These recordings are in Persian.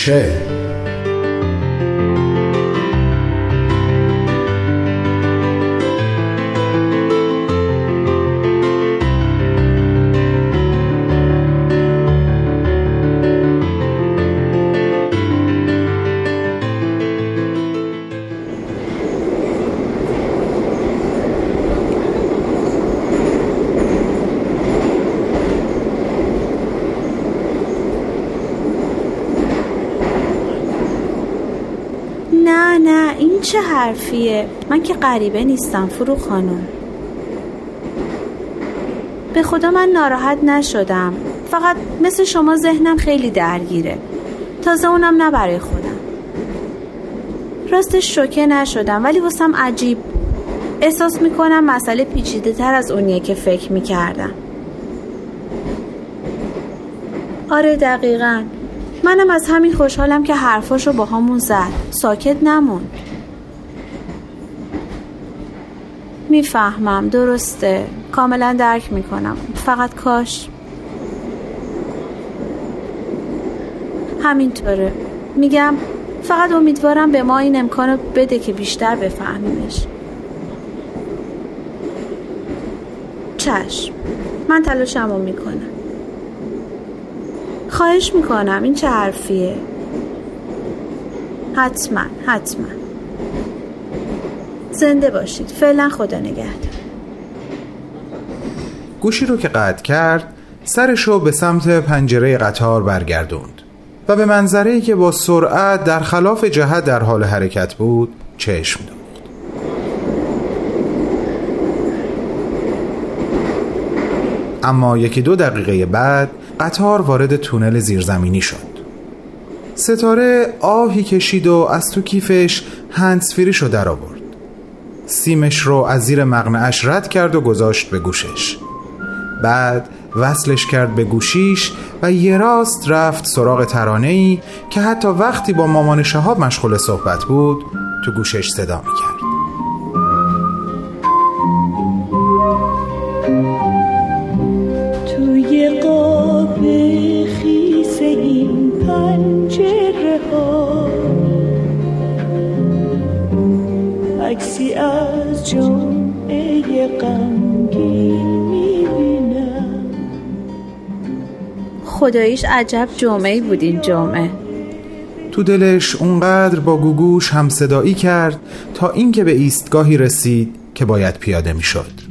کوچه حرفیه. من که غریبه نیستم فرو خانم. به خدا من ناراحت نشدم. فقط مثل شما ذهنم خیلی درگیره. تازه اونم نه برای خودم. راستش شوکه نشدم ولی واسم عجیب. احساس می‌کنم مسئله پیچیده تر از اونیه که فکر می‌کردم. آره دقیقا. منم از همین خوشحالم که حرفاشو با همون زد. ساکت نمون. می‌فهمم. درسته. کاملا درک می‌کنم. فقط کاش. همینطوره. میگم فقط امیدوارم به ما این امکانو بده که بیشتر بفهمیمش. چشم. من تلاشمو می‌کنم. خواهش می‌کنم. این چه حرفیه؟ حتما حتما. زنده باشید. فعلا خدا نگهدار. گوشی رو که قطع کرد سرش رو به سمت پنجره قطار برگردوند و به منظره که با سرعت در خلاف جهت در حال حرکت بود چشم دوخت. اما یکی دو دقیقه بعد قطار وارد تونل زیرزمینی شد. ستاره آهی کشید و از تو کیفش هندسفیریش رو در آورد سیمش رو از زیر مقنعش رد کرد و گذاشت به گوشش. بعد وصلش کرد به گوشیش و یه راست رفت سراغ ترانه ای که حتی وقتی با مامان شهاب مشغول صحبت بود تو گوشش صدا می‌کرد. جمعه می‌بینم خداییش عجب جمعه بود این جمعه تو دلش اونقدر با گوگوش هم صدایی کرد تا اینکه به ایستگاهی رسید که باید پیاده می‌شد.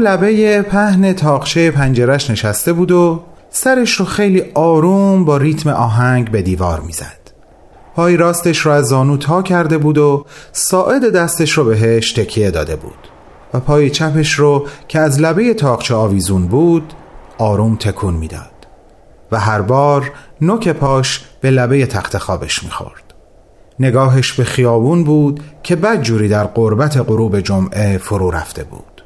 لبه پهن تاقچه پنجرش نشسته بود و سرش رو خیلی آروم با ریتم آهنگ به دیوار می‌زد. پای راستش رو از زانو تا کرده بود و ساعد دستش رو بهش تکیه داده بود. و پای چپش رو که از لبه تاقچه آویزون بود آروم تکون می‌داد. و هر بار نوک پاش به لبه تخت خوابش می‌خورد. نگاهش به خیابون بود که بد جوری در قربت غروب جمعه فرو رفته بود.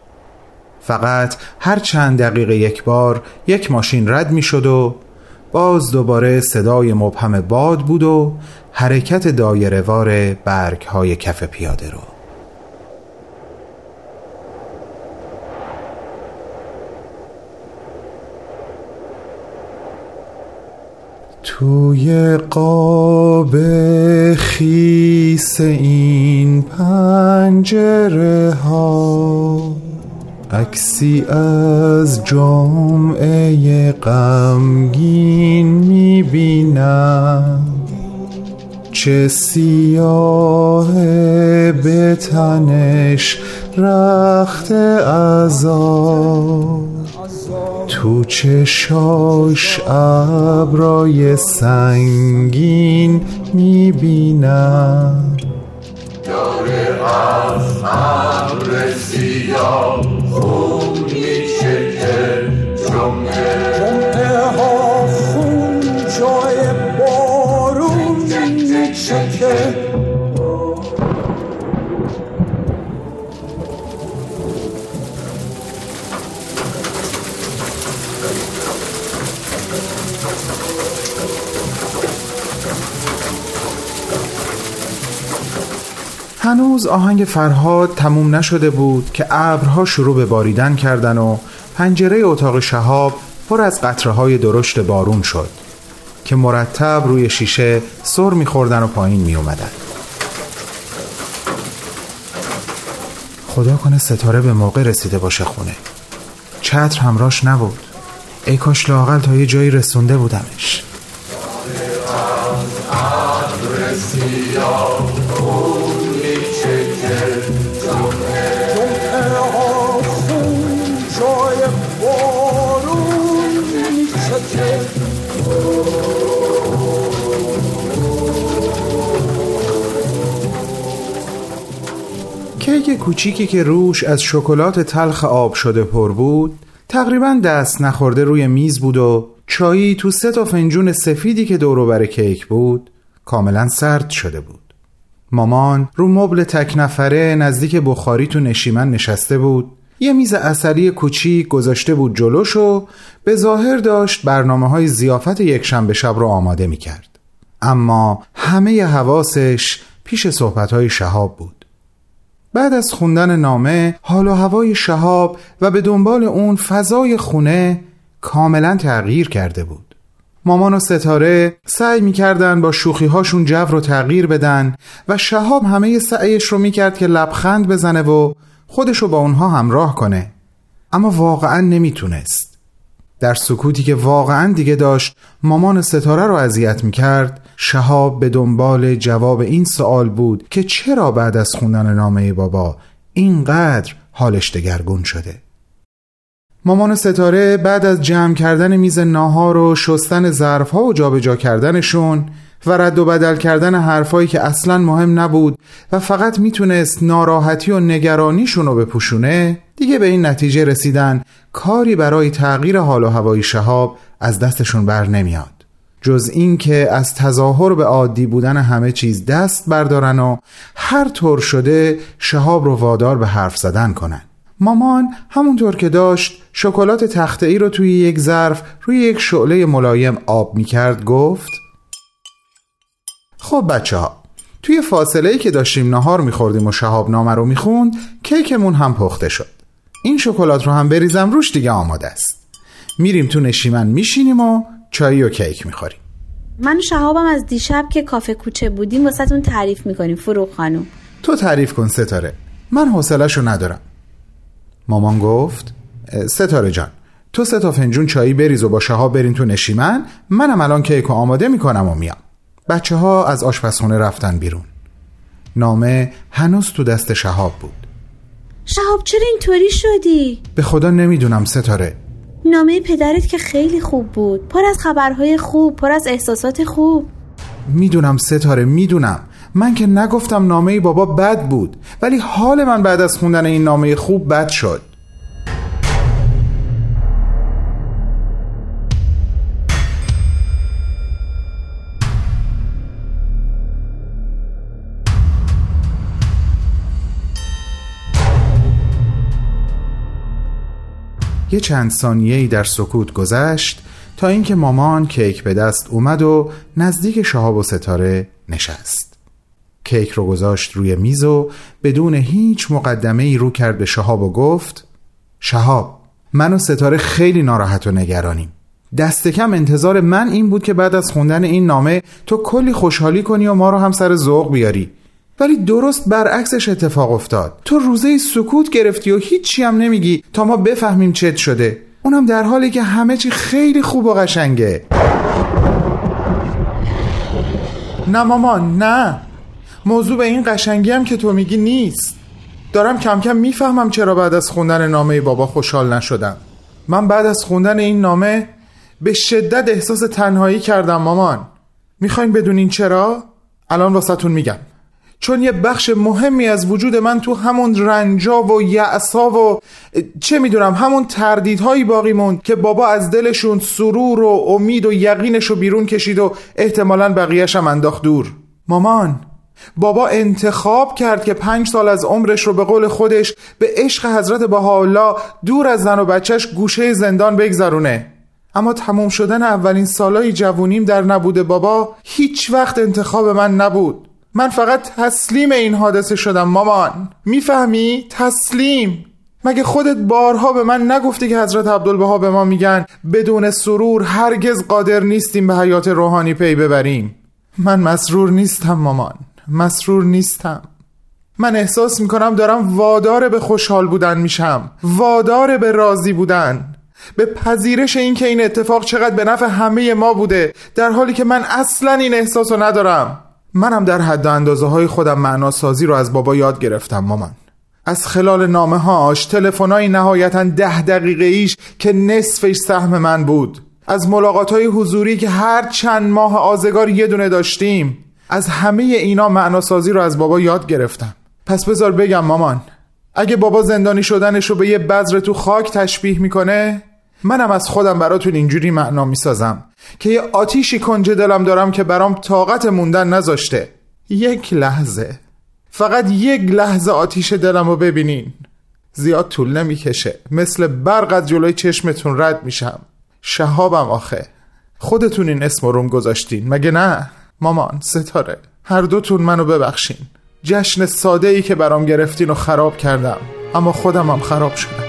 فقط هر چند دقیقه یک بار یک ماشین رد می شد و باز دوباره صدای مبهم باد بود و حرکت دایرهوار برگ های کف پیاده رو. توی قاب خیس این پنجره ها عکسی از جمعه غمگین می‌بینم. چه سیاه به تنش رخت ازا تو چشاش ابرای سنگین می‌بینم. داره از ابر سیاه خون میشه که جمعه هنوز آهنگ فرهاد تموم نشده بود که ابرها شروع به باریدن کردن و پنجره اتاق شهاب پر از قطره های درشت بارون شد که مرتب روی شیشه سر میخوردن و پایین می اومدن. خدا کنه ستاره به موقع رسیده باشه خونه. چتر همراش نبود. ای کاش لاقل تا یه جایی رسونده بودمش. کوچیکی که روش از شکلات تلخ آب شده پر بود تقریبا دست نخورده روی میز بود و چایی تو سه تا فنجون سفیدی که دور کیک بود کاملا سرد شده بود مامان رو مبل تک نفره نزدیک بخاری تو نشیمن نشسته بود یه میز اثری کوچیک گذاشته بود جلوش و به ظاهر داشت برنامه های زیافت یک شنبه شب رو آماده می کرد. اما همه حواسش پیش صحبت های شهاب بود بعد از خوندن نامه حال و هوای شهاب و به دنبال اون فضای خونه کاملا تغییر کرده بود. مامان و ستاره سعی می‌کردن با شوخی هاشون جو رو تغییر بدن و شهاب همه سعیش رو می‌کرد که لبخند بزنه و خودش رو با اونها همراه کنه. اما واقعا نمی‌تونست. در سکوتی که واقعا دیگه داشت مامان ستاره رو اذیت می‌کرد. شهاب به دنبال جواب این سوال بود که چرا بعد از خوندن نامه بابا اینقدر حالش دگرگون شده؟ مامان ستاره بعد از جمع کردن میز ناهار و شستن ظرفها و جابجا کردنشون و رد و بدل کردن حرفایی که اصلا مهم نبود و فقط می‌تونست ناراحتی و نگرانیشون رو بپوشونه دیگه به این نتیجه رسیدن کاری برای تغییر حال و هوای شهاب از دستشون بر نمیاد. جز این که از تظاهر به عادی بودن همه چیز دست بردارن و هر طور شده شهاب رو وادار به حرف زدن کنن. مامان همونطور که داشت شکلات تخته ای رو توی یک ظرف روی یک شعله ملایم آب می کرد گفت خب بچه ها توی فاصله ای که داشتیم نهار میخوردیم و شهاب نامه رو می‌خوند کیکمون هم پخته شد. این شکلات رو هم بریزم روش دیگه آماده است. میریم تو نشیمن میشینیم و چای و کیک می‌خوریم. من و شهابم از دیشب که کافه کوچه بودیم واسهتون تعریف می‌کنیم فروغ خانم. تو تعریف کن ستاره. من حوصله‌شو ندارم. مامان گفت ستاره جان تو سه تا فنجون چایی بریز و با شهاب برین تو نشیمن منم الان کیک آماده می‌کنم و میام. بچه ها از آشپزخونه رفتن بیرون. نامه هنوز تو دست شهاب بود. شهاب چرا اینطوری شدی؟ به خدا نمی‌دونم ستاره. نامه پدرت که خیلی خوب بود. پر از خبرهای خوب پر از احساسات خوب. می‌دونم ستاره می‌دونم. من که نگفتم نامه بابا بد بود. ولی حال من بعد از خوندن این نامه خوب بد شد. یه چند ثانیه‌ای در سکوت گذشت تا اینکه مامان کیک به دست اومد و نزدیک شهاب و ستاره نشست. کیک رو گذاشت روی میز و بدون هیچ مقدمه ای رو کرد به شهاب و گفت شهاب من و ستاره خیلی ناراحت و نگرانیم. دست کم انتظار من این بود که بعد از خوندن این نامه تو کلی خوشحالی کنی و ما رو هم سر ذوق بیاری. ولی درست برعکسش اتفاق افتاد. تو روزه سکوت گرفتی و هیچی هم نمیگی تا ما بفهمیم چت شده. اونم در حالی که همه چی خیلی خوب و قشنگه. نه مامان نه. موضوع به این قشنگی هم که تو میگی نیست. دارم کم کم می‌فهمم چرا بعد از خوندن نامه بابا خوشحال نشدم. من بعد از خوندن این نامه به شدت احساس تنهایی کردم مامان. می‌خواین بدونین چرا؟ الان واسهتون میگم. چون یه بخش مهمی از وجود من تو همون رنجا و یعصا و چه می‌دونم همون تردیدهایی باقی موند که بابا از دلشون سرور و امید و یقینش رو بیرون کشید و احتمالا بقیهش هم انداخت دور. مامان بابا انتخاب کرد که پنج سال از عمرش رو به قول خودش به عشق حضرت بهاءالله دور از زن و بچهش گوشه زندان بگذرونه. اما تموم شدن اولین سالای جوونیم در نبوده بابا هیچ وقت انتخاب من نبود. من فقط تسلیم این حادثه شدم مامان. می‌فهمی؟ تسلیم. مگه خودت بارها به من نگفتی که حضرت عبدالبها به ما میگن بدون سرور هرگز قادر نیستیم به حیات روحانی پی ببریم؟ من مسرور نیستم مامان. مسرور نیستم. من احساس می‌کنم دارم وادار به خوشحال بودن میشم. وادار به راضی بودن. به پذیرش این که این اتفاق چقدر به نفع همه ما بوده در حالی که من اصلا این احساس ندارم. منم در حد اندازه های خودم معناسازی رو از بابا یاد گرفتم مامان. از خلال نامه هاش تلفن های نهایتا ده دقیقه ایش که نصفش سهم من بود. از ملاقات های حضوری که هر چند ماه آزگار یه دونه داشتیم از همه اینا معناسازی رو از بابا یاد گرفتم. پس بذار بگم مامان اگه بابا زندانی شدنش رو به یه بذر تو خاک تشبیه می‌کنه منم از خودم براتون اینجوری معنا می‌سازم که یه آتیشی کنج دلم دارم که برام طاقت موندن نذاشته. یک لحظه. فقط یک لحظه آتیش دلم رو ببینین. زیاد طول نمی‌کشه. مثل برق از جلوی چشمتون رد میشم. شهابم آخه. خودتون این اسم روم گذاشتین. مگه نه؟ مامان ستاره. هر دوتون منو ببخشین. جشن ساده ای که برام گرفتین و خراب کردم. اما خودم هم خراب شدم.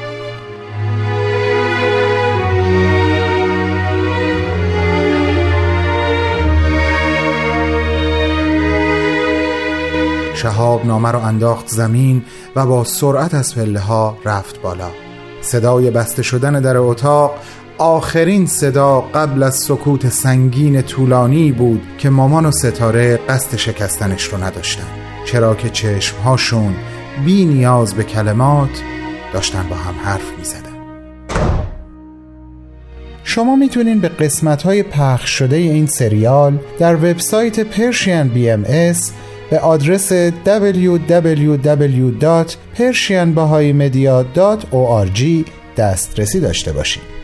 شهاب نامه رو انداخت زمین و با سرعت از پله ها رفت بالا صدای بسته شدن در اتاق آخرین صدا قبل از سکوت سنگین طولانی بود که مامان و ستاره قصد شکستنش رو نداشتن چرا که چشمهاشون بی نیاز به کلمات داشتن با هم حرف می زدن. شما می‌تونین به قسمت های پخش شده این سریال در وبسایت پرشین بی ام به آدرس www.persianbahaimedia.org دسترسی داشته باشید.